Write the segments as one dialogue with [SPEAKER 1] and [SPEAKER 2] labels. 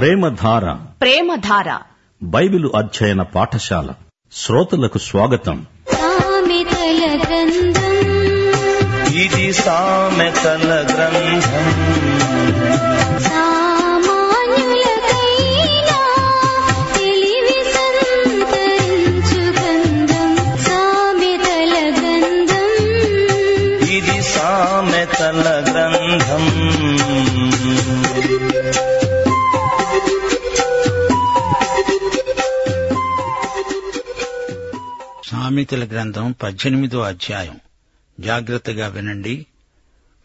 [SPEAKER 1] ప్రేమధార.
[SPEAKER 2] ప్రేమధార.
[SPEAKER 1] Bible అధ్యయన పాఠశాల. శ్రోతలకు స్వాగతం.
[SPEAKER 3] సామెతల గ్రంథం
[SPEAKER 4] ఇది సామెతల గ్రంథం
[SPEAKER 3] సామెతల గ్రంథం
[SPEAKER 5] పద్దెనిమిదో అధ్యాయం. జాగ్రత్తగా వినండి.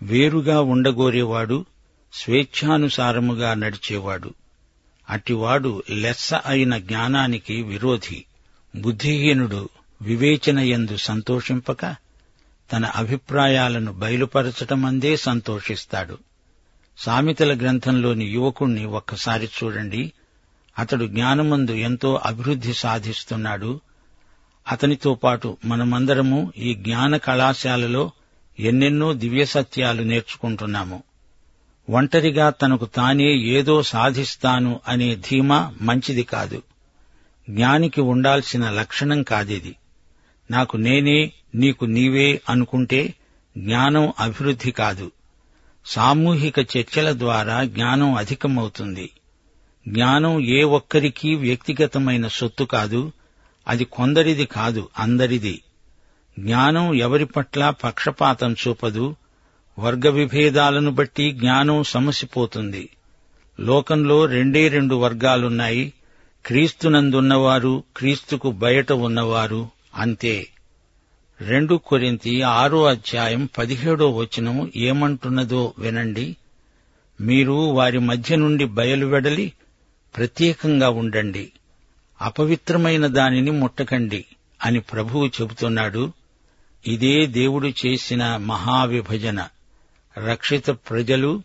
[SPEAKER 5] వేరుగా ఉండగోరేవాడు స్వేచ్ఛానుసారముగా నడిచేవాడు. అటివాడు లెస్స అయిన జ్ఞానానికి విరోధి బుద్ధిహీనుడు వివేచనయందు సంతోషింపక తన అభిప్రాయాలను బయలుపరచటమందే సంతోషిస్తాడు. సామెతల గ్రంథంలోని యువకుణ్ణి ఒక్కసారి చూడండి. అతడు జ్ఞానమందు ఎంతో అభివృద్ధి సాధిస్తున్నాడు. అతనితో పాటు మనమందరము ఈ జ్ఞాన కళాశాలలో ఎన్నెన్నో దివ్య సత్యాలు నేర్చుకుంటున్నాము. ఒంటరిగా తనకు తానే ఏదో సాధిస్తాను అనే ధీమా మంచిది కాదు. జ్ఞానికి ఉండాల్సిన లక్షణం కాదిది. నాకు నేనే నీకు నీవే అనుకుంటే జ్ఞానం అభివృద్ధి కాదు. సామూహిక చర్చల ద్వారా జ్ఞానం అధికమవుతుంది. జ్ఞానం ఏ ఒక్కరికీ వ్యక్తిగతమైన సొత్తు కాదు అది కొందరిది కాదు అందరిది. జ్ఞానం ఎవరి పట్ల పక్షపాతం చూపదు వర్గ విభేదాలను బట్టి జ్ఞానం సమసిపోతుంది. లోకంలో రెండే రెండు వర్గాలున్నాయి క్రీస్తునందున్నవారు క్రీస్తుకు బయట ఉన్నవారు అంతే. రెండు కొరింతి ఆరో అధ్యాయం పదిహేడో వచనం ఏమంటున్నదో వినండి. మీరు వారి మధ్య నుండి బయలువెడలి ప్రత్యేకంగా ఉండండి. అపవిత్రమైన దానిని ముట్టకండి అని ప్రభువు చెబుతున్నాడు. ఇదే దేవుడు చేసిన మహావిభజన. రక్షిత ప్రజలు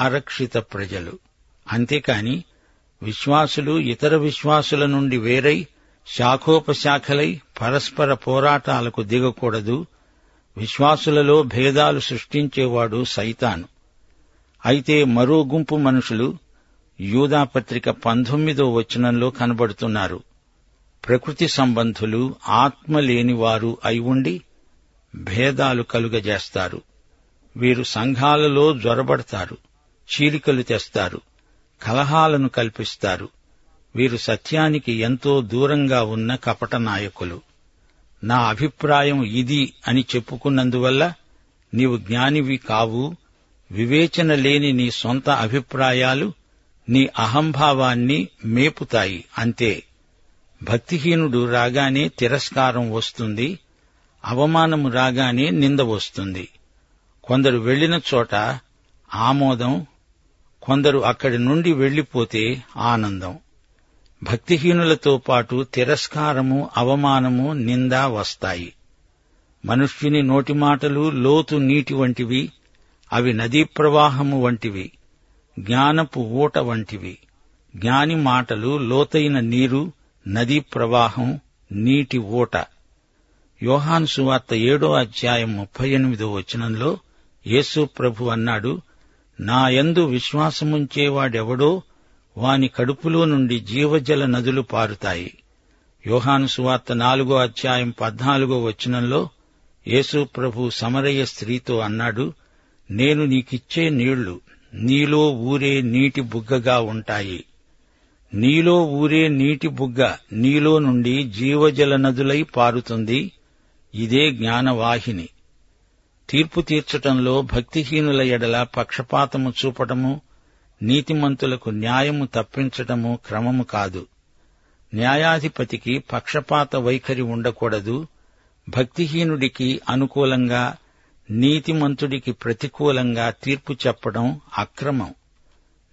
[SPEAKER 5] అరక్షిత ప్రజలు. అంతేకాని విశ్వాసులు ఇతర విశ్వాసుల నుండి వేరై శాఖోపశాఖలై పరస్పర పోరాటాలకు దిగకూడదు. విశ్వాసులలో భేదాలు సృష్టించేవాడు సైతాను. అయితే మరో గుంపు మనుషులు యూదాపత్రిక పంతొమ్మిదో వచనంలో కనబడుతున్నారు. ప్రకృతి సంబంధులు ఆత్మ లేనివారు అయి ఉండి భేదాలు కలుగజేస్తారు. వీరు సంఘాలలో జ్వరబడతారు చీలికలు తెస్తారు కలహాలను కల్పిస్తారు. వీరు సత్యానికి ఎంతో దూరంగా ఉన్న కపట నాయకులు నా అభిప్రాయం ఇది అని చెప్పుకున్నందువల్ల నీవు జ్ఞానివి కావు వివేచన లేని నీ సొంత అభిప్రాయాలు నీ అహంభావాన్ని మేపుతాయి అంతే. భక్తిహీనుడు రాగానే తిరస్కారం వస్తుంది అవమానము రాగానే నింద వస్తుంది. కొందరు వెళ్ళిన చోట ఆమోదం కొందరు అక్కడి నుండి వెళ్ళిపోతే ఆనందం. భక్తిహీనులతో పాటు తిరస్కారము అవమానము నింద వస్తాయి. మనుష్యుని నోటి మాటలు లోతు నీటి వంటివి అవి నదీ ప్రవాహము వంటివి. జ్ఞానపు ఊట వంటివి. జ్ఞాని మాటలు లోతైన నీరు నదీ ప్రవాహం నీటి ఊట. యోహాను సువార్త ఏడో అధ్యాయం ముప్పై ఎనిమిదో వచనంలో యేసు ప్రభు అన్నాడు నా యందు విశ్వాసముంచేవాడెవడో వాని కడుపులో నుండి జీవజల నదులు పారుతాయి. యోహాను సువార్త నాలుగో అధ్యాయం పద్నాలుగో వచనంలో యేసు ప్రభు సమరయ్య స్త్రీతో అన్నాడు నేను నీకిచ్చే నీళ్ళు నీలో ఊరే నీటి బుగ్గగా ఉంటాయి. నీలో ఊరే నీటి బుగ్గ నీలో నుండి జీవజల నదులై పారుతుంది. ఇదే జ్ఞానవాహిని. తీర్పు తీర్చటంలో భక్తిహీనుల ఎడల పక్షపాతము చూపటము నీతిమంతులకు న్యాయము తప్పించటము క్రమము కాదు. న్యాయాధిపతికి పక్షపాత వైఖరి ఉండకూడదు. భక్తిహీనుడికి అనుకూలంగా నీతిమంతుడికి ప్రతికూలంగా తీర్పు చెప్పడం అక్రమం.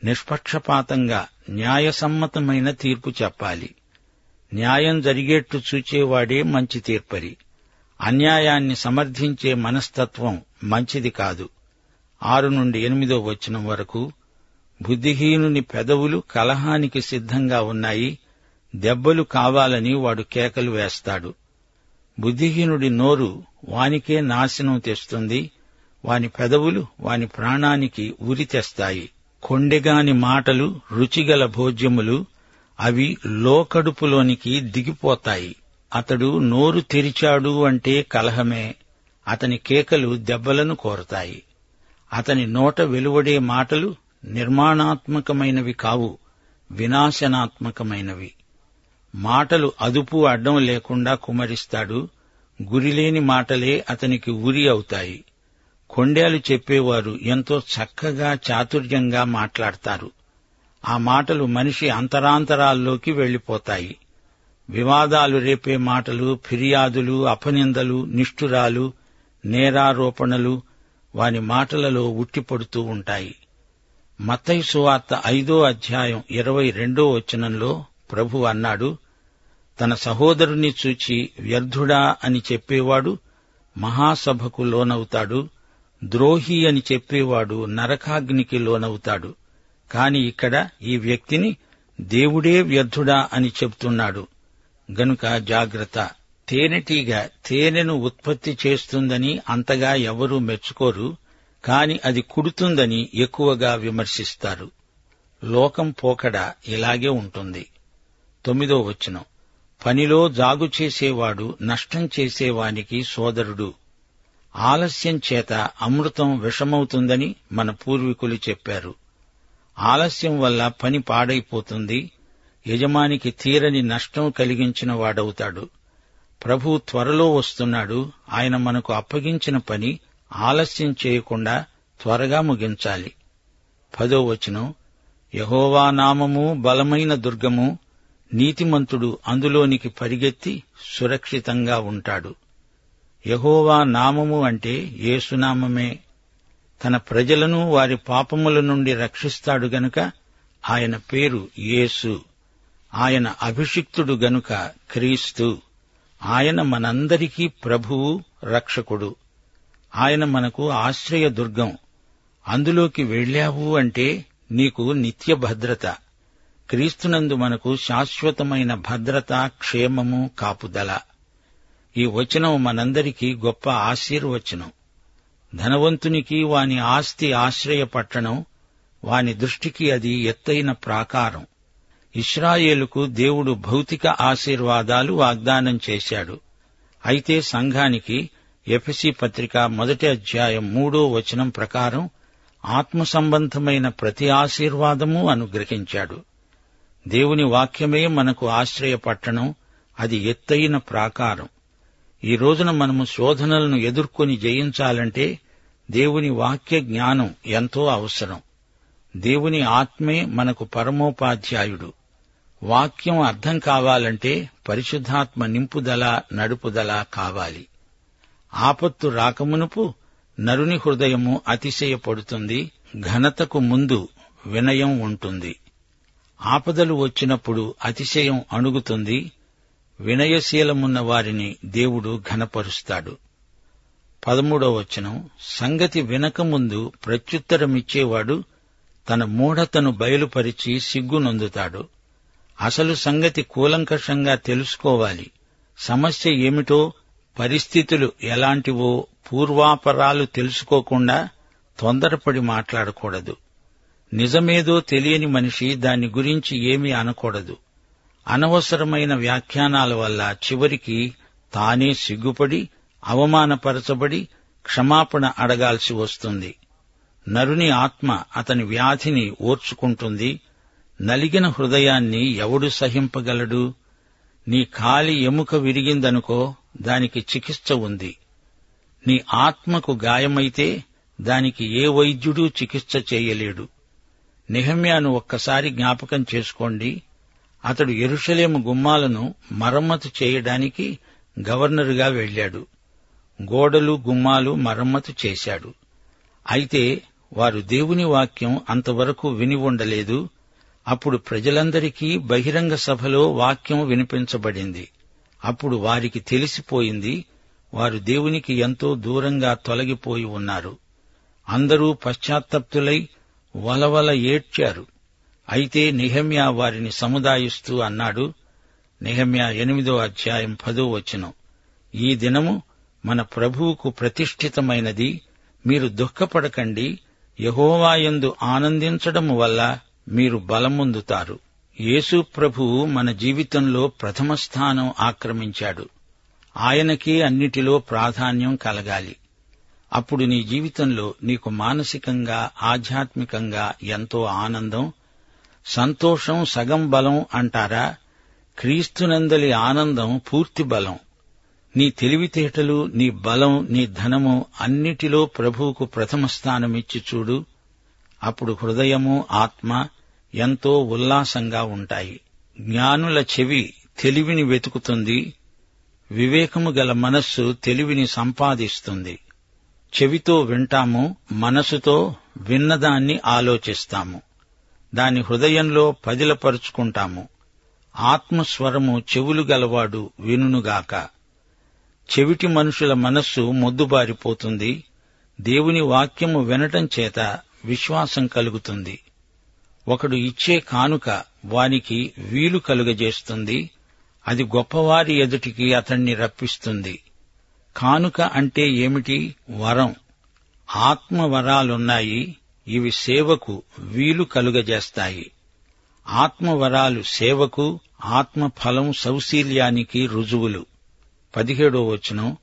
[SPEAKER 5] నిష్పక్షపాతంగా న్యాయసమ్మతమైన తీర్పు చెప్పాలి. న్యాయం జరిగేట్టు చూచేవాడే మంచి తీర్పరి. అన్యాయాన్ని సమర్థించే మనస్తత్వం మంచిది కాదు. ఆరు నుండి ఎనిమిదో వచనం వరకు బుద్ధిహీనుని పెదవులు కలహానికి సిద్ధంగా ఉన్నాయి. దెబ్బలు కావాలని వాడు కేకలు వేస్తాడు. బుద్ధిహీనుడి నోరు వానికే నాశనం తెస్తుంది వాని పెదవులు వాని ప్రాణానికి ఉరి తెస్తాయి. కొండెగాని మాటలు రుచిగల భోజ్యములు అవి లోకడుపులోనికి దిగిపోతాయి. అతడు నోరు తెరిచాడు అంటే కలహమే. అతని కేకలు దెబ్బలను కోరతాయి. అతని నోట వెలువడే మాటలు నిర్మాణాత్మకమైనవి కావు వినాశనాత్మకమైనవి. మాటలు అదుపు అడ్డం లేకుండా కుమరిస్తాడు గురిలేని మాటలే అతనికి ఉరి అవుతాయి. కొండేలు చెప్పేవారు ఎంతో చక్కగా చాతుర్యంగా మాట్లాడతారు. ఆ మాటలు మనిషి అంతరాంతరాల్లోకి వెళ్ళిపోతాయి వివాదాలు రేపే మాటలు ఫిర్యాదులు అపనిందలు నిష్ఠురాలు నేరారోపణలు వాని మాటలలో ఉట్టిపడుతూ ఉంటాయి. మత్తయి సువార్త ఐదో అధ్యాయం ఇరవై రెండో వచనంలో ప్రభు అన్నాడు తన సహోదరుని చూచి వ్యర్థుడా అని చెప్పేవాడు మహాసభకు లోనవుతాడు ద్రోహి అని చెప్పేవాడు నరకాగ్నికి లోనవుతాడు. కాని ఇక్కడ ఈ వ్యక్తిని దేవుడే వ్యర్థుడా అని చెప్తున్నాడు. గనుక జాగ్రత్త. తేనెటీగ తేనెను ఉత్పత్తి చేస్తుందని అంతగా ఎవరూ మెచ్చుకోరు కాని అది కుడుతుందని ఎక్కువగా విమర్శిస్తారు. లోకం పోకడ ఇలాగే ఉంటుంది. తొమ్మిదో వచనం. పనిలో జాగు చేసేవాడు నష్టం చేసేవానికి సోదరుడు. ఆలస్యం చేత అమృతం విషమవుతుందని మన పూర్వీకులు చెప్పారు. ఆలస్యం వల్ల పని పాడైపోతుంది యజమానికి తీరని నష్టం కలిగించిన వాడవుతాడు. ప్రభు త్వరలో వస్తున్నాడు ఆయన మనకు అప్పగించిన పని ఆలస్యం చేయకుండా త్వరగా ముగించాలి. పదో వచనం యహోవా నామము బలమైన దుర్గము నీతిమంతుడు అందులోనికి పరిగెత్తి సురక్షితంగా ఉంటాడు. యహోవా నామము అంటే యేసునామమే. తన ప్రజలను వారి పాపముల నుండి రక్షిస్తాడు గనుక ఆయన పేరు యేసు. ఆయన అభిషిక్తుడు గనుక క్రీస్తు. ఆయన మనందరికీ ప్రభువు రక్షకుడు. ఆయన మనకు ఆశ్రయదుర్గం. అందులోకి వెళ్ళావు అంటే నీకు నిత్య భద్రత క్రీస్తునందు మనకు శాశ్వతమైన భద్రత క్షేమము కాపుదల. ఈ వచనం మనందరికీ గొప్ప ఆశీర్వచనం. ధనవంతునికి వాని ఆస్తి ఆశ్రయ పట్టణం వాని దృష్టికి అది ఎత్తైన ప్రాకారం. ఇస్రాయేలుకు దేవుడు భౌతిక ఆశీర్వాదాలు వాగ్దానం చేశాడు. అయితే సంఘానికి ఎఫ్సి పత్రిక మొదటి అధ్యాయం మూడో వచనం ప్రకారం ఆత్మ సంబంధమైన ప్రతి ఆశీర్వాదము అనుగ్రహించాడు. దేవుని వాక్యమే మనకు ఆశ్రయపట్టణం అది ఎత్తైన ప్రాకారం. ఈ రోజున మనము శోధనలను ఎదుర్కొని జయించాలంటే దేవుని వాక్య జ్ఞానం ఎంతో అవసరం. దేవుని ఆత్మే మనకు పరమోపాధ్యాయుడు. వాక్యం అర్థం కావాలంటే పరిశుద్ధాత్మ నింపుదల నడుపుదల కావాలి. ఆపత్తు రాకమునుపు నరుని హృదయము అతిశయపడుతుంది ఘనతకు ముందు వినయం ఉంటుంది. ఆపదలు వచ్చినప్పుడు అతిశయం అణుగుతుంది వినయశీలమున్న వారిని దేవుడు ఘనపరుస్తాడు. పదమూడవ వచనం సంగతి వినకముందు ప్రత్యుత్తరమిచ్చేవాడు తన మూఢతను బయలుపరిచి సిగ్గునొందుతాడు. అసలు సంగతి కూలంకషంగా తెలుసుకోవాలి. సమస్య ఏమిటో పరిస్థితులు ఎలాంటివో పూర్వాపరాలు తెలుసుకోకుండా తొందరపడి మాట్లాడకూడదు. నిజమేదో తెలియని మనిషి దాని గురించి ఏమీ అనకూడదు. అనవసరమైన వ్యాఖ్యానాల వల్ల చివరికి తానే సిగ్గుపడి అవమానపరచబడి క్షమాపణ అడగాల్సి వస్తుంది. నరుని ఆత్మ అతని వ్యాధిని ఓర్చుకుంటుంది. నలిగిన హృదయాన్ని ఎవడు సహింపగలడు? నీ కాలి ఎముక విరిగిందనుకో దానికి చికిత్స ఉంది. నీ ఆత్మకు గాయమైతే దానికి ఏ వైద్యుడూ చికిత్స చేయలేడు. నిహమ్యాను ఒక్కసారి జ్ఞాపకం చేసుకోండి. అతడు ఎరుషలేము గుమ్మాలను మరమ్మతు చేయడానికి గవర్నరుగా వెళ్ళాడు. గోడలు గుమ్మాలు మరమ్మతు చేశాడు. అయితే వారు దేవుని వాక్యం అంతవరకు విని ఉండలేదు. అప్పుడు ప్రజలందరికీ బహిరంగ సభలో వాక్యం వినిపించబడింది. అప్పుడు వారికి తెలిసిపోయింది. వారు దేవునికి ఎంతో దూరంగా తొలగిపోయి ఉన్నారు. అందరూ పశ్చాత్తప్తులై వలవల ఏడ్చారు. అయితే నిహమ్యా వారిని సముదాయిస్తూ అన్నాడు నిహమ్యా ఎనిమిదో అధ్యాయం పదో వచనం. ఈ దినము మన ప్రభువుకు ప్రతిష్ఠితమైనది. మీరు దుఃఖపడకండి. యహోవాయందు ఆనందించడం వల్ల మీరు బలముందుతారు. యేసు ప్రభువు మన జీవితంలో ప్రథమ స్థానం ఆక్రమించాడు. ఆయనకే అన్నిటిలో ప్రాధాన్యం కలగాలి. అప్పుడు నీ జీవితంలో నీకు మానసికంగా ఆధ్యాత్మికంగా ఎంతో ఆనందం సంతోషం సగం బలం అంటారా? క్రీస్తునందలి ఆనందం పూర్తి బలం. నీ తెలివితేటలు నీ బలం నీ ధనము అన్నిటిలో ప్రభువుకు ప్రథమ స్థానమిచ్చి చూడు. అప్పుడు హృదయము ఆత్మ ఎంతో ఉల్లాసంగా ఉంటాయి. జ్ఞానుల చెవి తెలివిని వెతుకుతుంది. వివేకము గల మనస్సు తెలివిని సంపాదిస్తుంది. చెవితో వింటాము మనసుతో విన్నదాన్ని ఆలోచిస్తాము. దాని హృదయంలో పదిలపరుచుకుంటాము. ఆత్మస్వరము చెవులు గలవాడు వినుగాక చెవిటి మనుషుల మనస్సు మొద్దుబారిపోతుంది. దేవుని వాక్యము వినటం చేత విశ్వాసం కలుగుతుంది. ఒకడు ఇచ్చే కానుక వానికి వీలు కలుగజేస్తుంది. అది గొప్పవారి ఎదుటికి అతణ్ణి రప్పిస్తుంది. కానుక అంటే ఏమిటి? వరం. ఆత్మవరాలున్నాయి ఇవి సేవకు వీలు కలుగజేస్తాయి. ఆత్మవరాలు సేవకు ఆత్మఫలం సౌశీల్యానికి రుజువులు. పదిహేడో వచనం.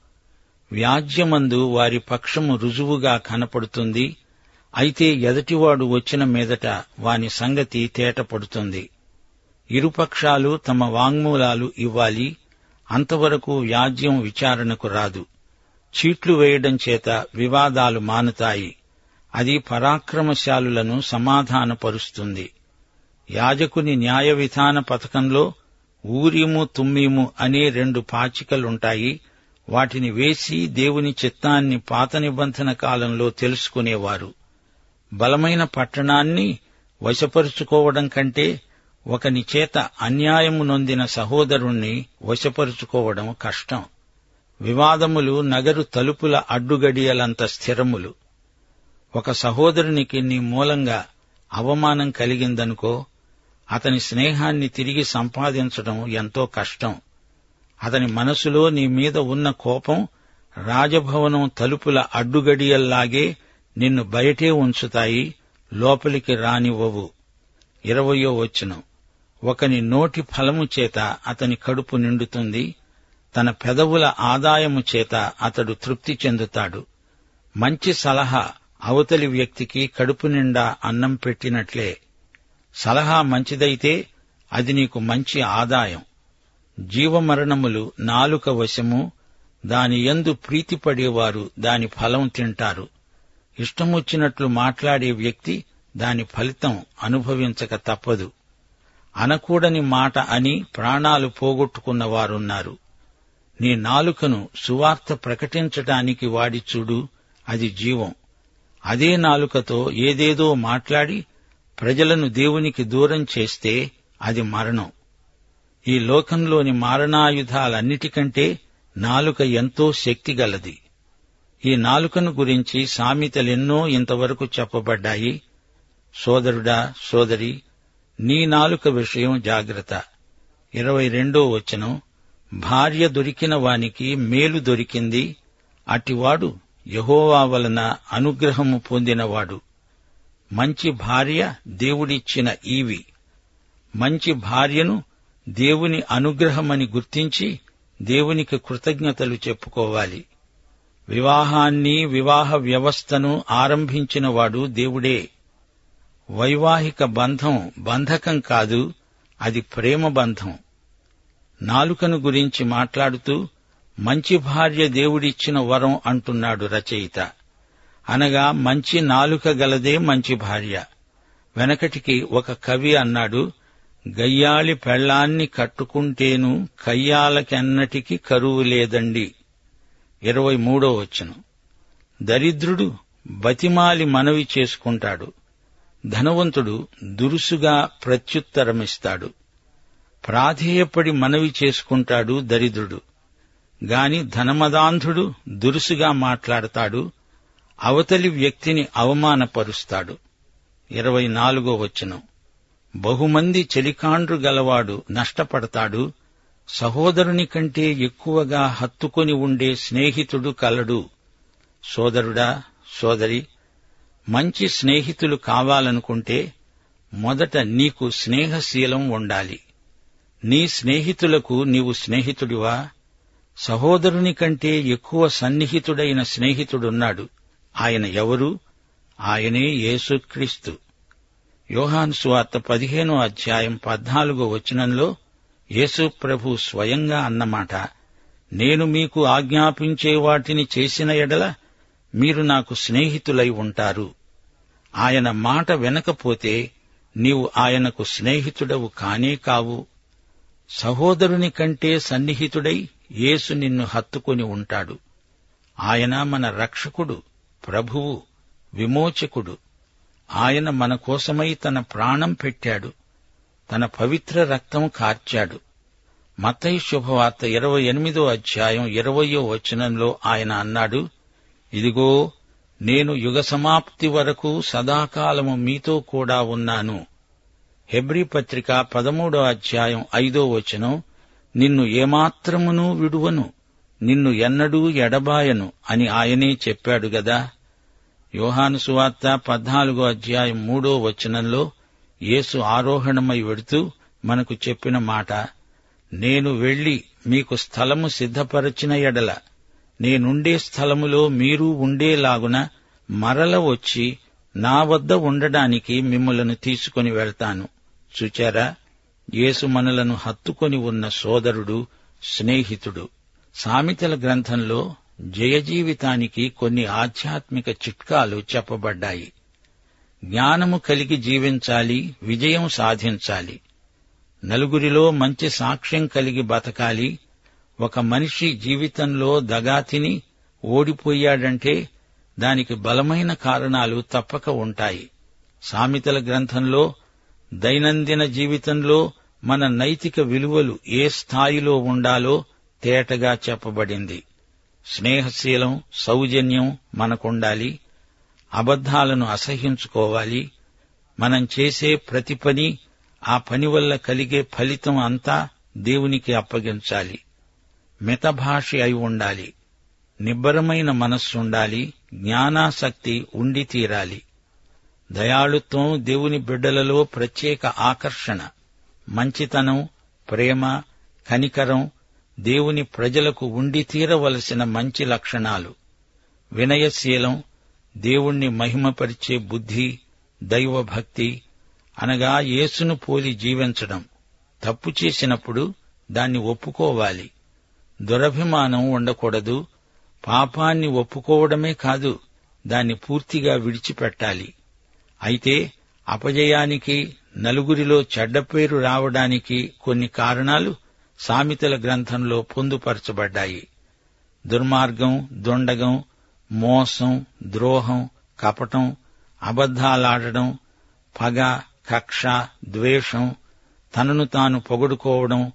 [SPEAKER 5] వ్యాజ్యమందు వారి పక్షము రుజువుగా కనపడుతుంది. అయితే ఎదటివాడు వచ్చిన మీదట వాని సంగతి తేటపడుతుంది. ఇరుపక్షాలు తమ వాంగ్మూలాలు ఇవ్వాలి. అంతవరకు వ్యాజ్యం విచారణకు రాదు. చీట్లు వేయడం చేత వివాదాలు మానుతాయి. అది పరాక్రమశాలులను సమాధానపరుస్తుంది. యాజకుని న్యాయ విధాన పథకంలో ఊరీము తుమ్మీము అనే రెండు పాచికలుంటాయి. వాటిని వేసి దేవుని చిత్తాన్ని పాత నిబంధన కాలంలో తెలుసుకునేవారు. బలమైన పట్టణాన్ని వశపరుచుకోవడం కంటే ఒకని చేత అన్యాయము నొందిన సహోదరుణ్ణి వశపరుచుకోవడం కష్టం. వివాదములు నగరు తలుపుల అడ్డుగడియలంత స్థిరములు. ఒక సహోదరునికి నీ మూలంగా అవమానం కలిగిందనుకో అతని స్నేహాన్ని తిరిగి సంపాదించడం ఎంతో కష్టం. అతని మనసులో నీ మీద ఉన్న కోపం రాజభవనం తలుపుల అడ్డుగడియల్లాగే నిన్ను బయటే ఉంచుతాయి లోపలికి రానివ్వవు. ఇరవయో వచనం. ఒకని నోటి ఫలము చేత అతని కడుపు నిండుతుంది తన పెదవుల ఆదాయము చేత అతడు తృప్తి చెందుతాడు. మంచి సలహా అవతలి వ్యక్తికి కడుపు నిండా అన్నం పెట్టినట్లే. సలహా మంచిదైతే అది నీకు మంచి ఆదాయం. జీవమరణములు నాలుక వశము దాని యందు ప్రీతిపడేవారు దాని ఫలం తింటారు. ఇష్టమొచ్చినట్లు మాట్లాడే వ్యక్తి దాని ఫలితం అనుభవించక తప్పదు. అనకూడని మాట అని ప్రాణాలు పోగొట్టుకున్న వారున్నారు. నీ నాలుకను సువార్త ప్రకటించటానికి వాడి చూడు అది జీవం. అదే నాలుకతో ఏదేదో మాట్లాడి ప్రజలను దేవునికి దూరం చేస్తే అది మరణం. ఈ లోకంలోని మారణాయుధాలన్నిటికంటే నాలుక ఎంతో శక్తిగలది. ఈ నాలుకను గురించి సామెతలెన్నో ఇంతవరకు చెప్పబడ్డాయి. సోదరుడా సోదరి నీ నాలుక విషయం జాగ్రత్త. ఇరవై రెండో వచనం భార్య దొరికిన వానికి మేలు దొరికింది అటివాడు యహోవా వలన అనుగ్రహము పొందినవాడు. మంచి భార్య దేవుడిచ్చిన ఈవి. మంచి భార్యను దేవుని అనుగ్రహమని గుర్తించి దేవునికి కృతజ్ఞతలు చెప్పుకోవాలి. వివాహాన్ని వివాహ వ్యవస్థను ఆరంభించినవాడు దేవుడే. వైవాహిక బంధం బంధకం కాదు అది ప్రేమ బంధం. నాలుకను గురించి మాట్లాడుతూ మంచి భార్య దేవుడిచ్చిన వరం అంటున్నాడు రచయిత. అనగా మంచి నాలుక గలదే మంచి భార్య. వెనకటికి ఒక కవి అన్నాడు గయ్యాళి పెళ్ళాన్ని కట్టుకుంటేను కయ్యాలకెన్నటికి కరువు లేదండి. ఇరవై మూడో వచ్చును దరిద్రుడు బతిమాలి మనవి చేసుకుంటాడు. ధనవంతుడు దురుసుగా ప్రత్యుత్తరమిస్తాడు. ప్రాధేయపడి మనవి చేసుకుంటాడు దరిద్రుడు. గాని ధనమదాంధుడు దురుసుగా మాట్లాడతాడు. అవతలి వ్యక్తిని అవమానపరుస్తాడు. ఇరవై నాలుగో వచనం. బహుమంది చెలికాండ్రు గలవాడు నష్టపడతాడు. సహోదరుని కంటే ఎక్కువగా హత్తుకొని ఉండే స్నేహితుడు కలడు. సోదరుడా సోదరి మంచి స్నేహితులు కావాలనుకుంటే మొదట నీకు స్నేహశీలం ఉండాలి. నీ స్నేహితులకు నీవు స్నేహితుడివా? సహోదరుని కంటే ఎక్కువ సన్నిహితుడైన స్నేహితుడున్నాడు. ఆయన ఎవరు? ఆయనే యేసుక్రీస్తు. యోహాను సువార్త పదిహేనో అధ్యాయం పద్నాలుగో వచనంలో యేసు ప్రభు స్వయంగా అన్నమాట నేను మీకు ఆజ్ఞాపించే వాటిని చేసిన ఎడల మీరు నాకు స్నేహితులై ఉంటారు. ఆయన మాట వినకపోతే నీవు ఆయనకు స్నేహితుడవు కానే కావు. సహోదరుని కంటే సన్నిహితుడై యేసు నిన్ను హత్తుకొని ఉంటాడు. ఆయన మన రక్షకుడు ప్రభువు విమోచకుడు. ఆయన మన కోసమై తన ప్రాణం పెట్టాడు. తన పవిత్ర రక్తం కార్చాడు. మతై శుభవార్త ఇరవై ఎనిమిదో అధ్యాయం ఇరవయో వచనంలో ఆయన అన్నాడు ఇదిగో నేను యుగ సమాప్తి వరకు సదాకాలము మీతో కూడా ఉన్నాను. హెబ్రీ పత్రిక పదమూడో అధ్యాయం ఐదో వచనం నిన్ను ఏమాత్రమునూ విడువను నిన్ను ఎన్నడూ ఎడబాయను అని ఆయనే చెప్పాడు గదా. యోహాను సువార్త పద్నాలుగో అధ్యాయం మూడో వచనంలో యేసు ఆరోహణమై వెడుతూ మనకు చెప్పిన మాట నేను వెళ్ళి మీకు స్థలము సిద్ధపరచిన ఎడల నేనుండే స్థలములో మీరు ఉండేలాగున మరల వచ్చి నా వద్ద ఉండడానికి మిమ్మలను తీసుకొని వెళ్తాను. చూచారా? యేసు మనలను హత్తుకొని ఉన్న సోదరుడు స్నేహితుడు. సామెతల గ్రంథంలో జయజీవితానికి కొన్ని ఆధ్యాత్మిక చిట్కాలు చెప్పబడ్డాయి. జ్ఞానము కలిగి జీవించాలి విజయం సాధించాలి. నలుగురిలో మంచి సాక్ష్యం కలిగి బతకాలి ఒక మనిషి జీవితంలో దగా తిని ఓడిపోయాడంటే దానికి బలమైన కారణాలు తప్పక ఉంటాయి. సామెతల గ్రంథంలో దైనందిన జీవితంలో మన నైతిక విలువలు ఏ స్థాయిలో ఉండాలో తేటగా చెప్పబడింది. స్నేహశీలం సౌజన్యం మనకుండాలి. అబద్ధాలను అసహ్యించుకోవాలి మనం చేసే ప్రతి పని ఆ పని వల్ల కలిగే ఫలితం అంతా దేవునికి అప్పగించాలి. మితభాషి అయి ఉండాలి. నిబ్బరమైన మనస్సుండాలి జ్ఞానాసక్తి ఉండి తీరాలి. దయాళుత్వం దేవుని బిడ్డలలో ప్రత్యేక ఆకర్షణ. మంచితనం ప్రేమ కనికరం దేవుని ప్రజలకు ఉండి తీరవలసిన మంచి లక్షణాలు. వినయశీలం దేవుణ్ణి మహిమపరిచే బుద్ధి దైవభక్తి అనగా యేసును పోలి జీవించడం. తప్పు చేసినప్పుడు దాన్ని ఒప్పుకోవాలి. దురభిమానం ఉండకూడదు. పాపాన్ని ఒప్పుకోవడమే కాదు దాన్ని పూర్తిగా విడిచిపెట్టాలి. అయితే అపజయానికి నలుగురిలో చెడ్డ పేరు రావడానికి కొన్ని కారణాలు సామెతల గ్రంథంలో పొందుపరచబడ్డాయి. దుర్మార్గం దొండగం మోసం ద్రోహం కపటం అబద్ధాలాడడం పగ కక్ష ద్వేషం తనను తాను పొగడుకోవడం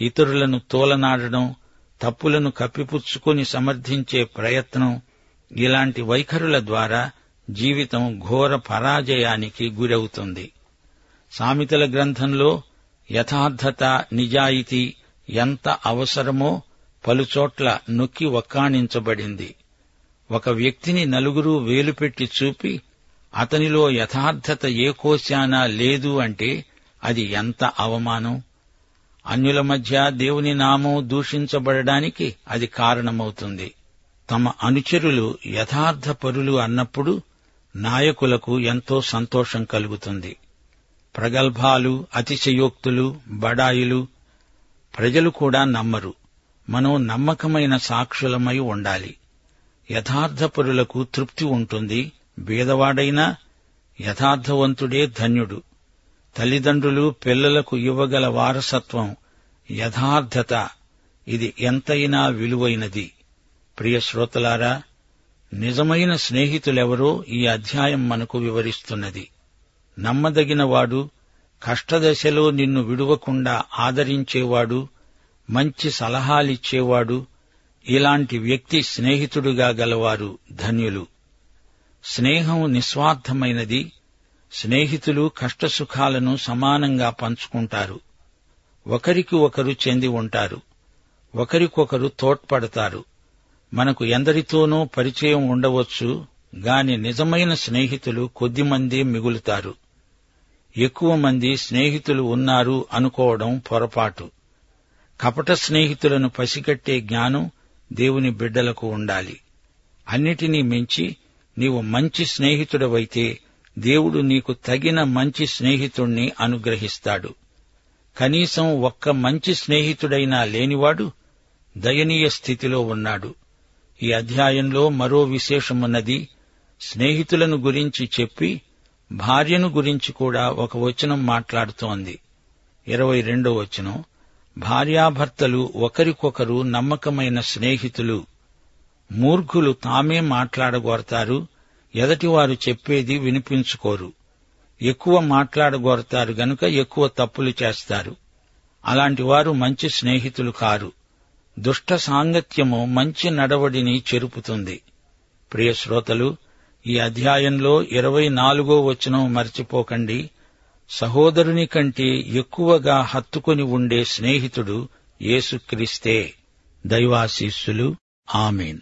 [SPEAKER 5] ఇతరులను తోలనాడడం తప్పులను కప్పిపుచ్చుకొని సమర్థించే ప్రయత్నం ఇలాంటి వైఖరుల ద్వారా జీవితం ఘోర పరాజయానికి గురవుతుంది. సామెతల గ్రంథంలో యథార్థత నిజాయితీ ఎంత అవసరమో పలుచోట్ల నొక్కి ఒక్కాణించబడింది ఒక వ్యక్తిని నలుగురు వేలుపెట్టి చూపి అతనిలో యథార్థత ఏ కోశానా లేదు అంటే అది ఎంత అవమానం? అన్యుల మధ్య దేవుని నామం దూషించబడడానికి అది కారణమవుతుంది. తమ అనుచరులు యథార్థ పరులు అన్నప్పుడు నాయకులకు ఎంతో సంతోషం కలుగుతుంది. ప్రగల్భాలు అతిశయోక్తులు బడాయిలు ప్రజలు కూడా నమ్మరు. మనం నమ్మకమైన సాక్షులమై ఉండాలి. యథార్థపరులకు తృప్తి ఉంటుంది. బీదవాడైనా యథార్థవంతుడే ధన్యుడు. తల్లిదండ్రులు పిల్లలకు ఇవ్వగల వారసత్వం యథార్థత. ఇది ఎంతైనా విలువైనది. ప్రియ శ్రోతలారా నిజమైన స్నేహితులెవరో ఈ అధ్యాయం మనకు వివరిస్తున్నది. నమ్మదగినవాడు కష్టదశలో నిన్ను విడువకుండా ఆదరించేవాడు మంచి సలహాలిచ్చేవాడు ఇలాంటి వ్యక్తి స్నేహితుడుగా గలవారు ధన్యులు. స్నేహం నిస్వార్థమైనది స్నేహితులు కష్టసుఖాలను సమానంగా పంచుకుంటారు. ఒకరికి ఒకరు చెంది ఉంటారు. ఒకరికొకరు తోడ్పడతారు. మనకు ఎందరితోనో పరిచయం ఉండవచ్చు గాని నిజమైన స్నేహితులు కొద్దిమంది మిగులుతారు. ఎక్కువ మంది స్నేహితులు ఉన్నారు అనుకోవడం పొరపాటు. కపట స్నేహితులను పసిగట్టే జ్ఞానం దేవుని బిడ్డలకు ఉండాలి. అన్నిటినీ మించి నీవు మంచి స్నేహితుడవైతే దేవుడు నీకు తగిన మంచి స్నేహితుణ్ణి అనుగ్రహిస్తాడు. కనీసం ఒక్క మంచి స్నేహితుడైనా లేనివాడు దయనీయ స్థితిలో ఉన్నాడు. ఈ అధ్యాయంలో మరో విశేషమున్నది స్నేహితులను గురించి చెప్పి భార్యను గురించి కూడా ఒక వచనం మాట్లాడుతోంది. ఇరవై రెండో వచనం భార్యాభర్తలు ఒకరికొకరు నమ్మకమైన స్నేహితులు మూర్ఖులు తామే మాట్లాడగోరతారు ఎదటివారు చెప్పేది వినిపించుకోరు. ఎక్కువ మాట్లాడగోరతారు గనుక ఎక్కువ తప్పులు చేస్తారు. అలాంటి వారు మంచి స్నేహితులు కారు. దుష్ట సాంగత్యము మంచి నడవడిని చెరుపుతుంది. ప్రియ శ్రోతలు ఈ అధ్యాయంలో ఇరవై నాలుగో వచనం మర్చిపోకండి. సహోదరుని కంటే ఎక్కువగా హత్తుకొని ఉండే స్నేహితుడు యేసుక్రీస్తే. దైవాశీస్సులు. ఆమెన్.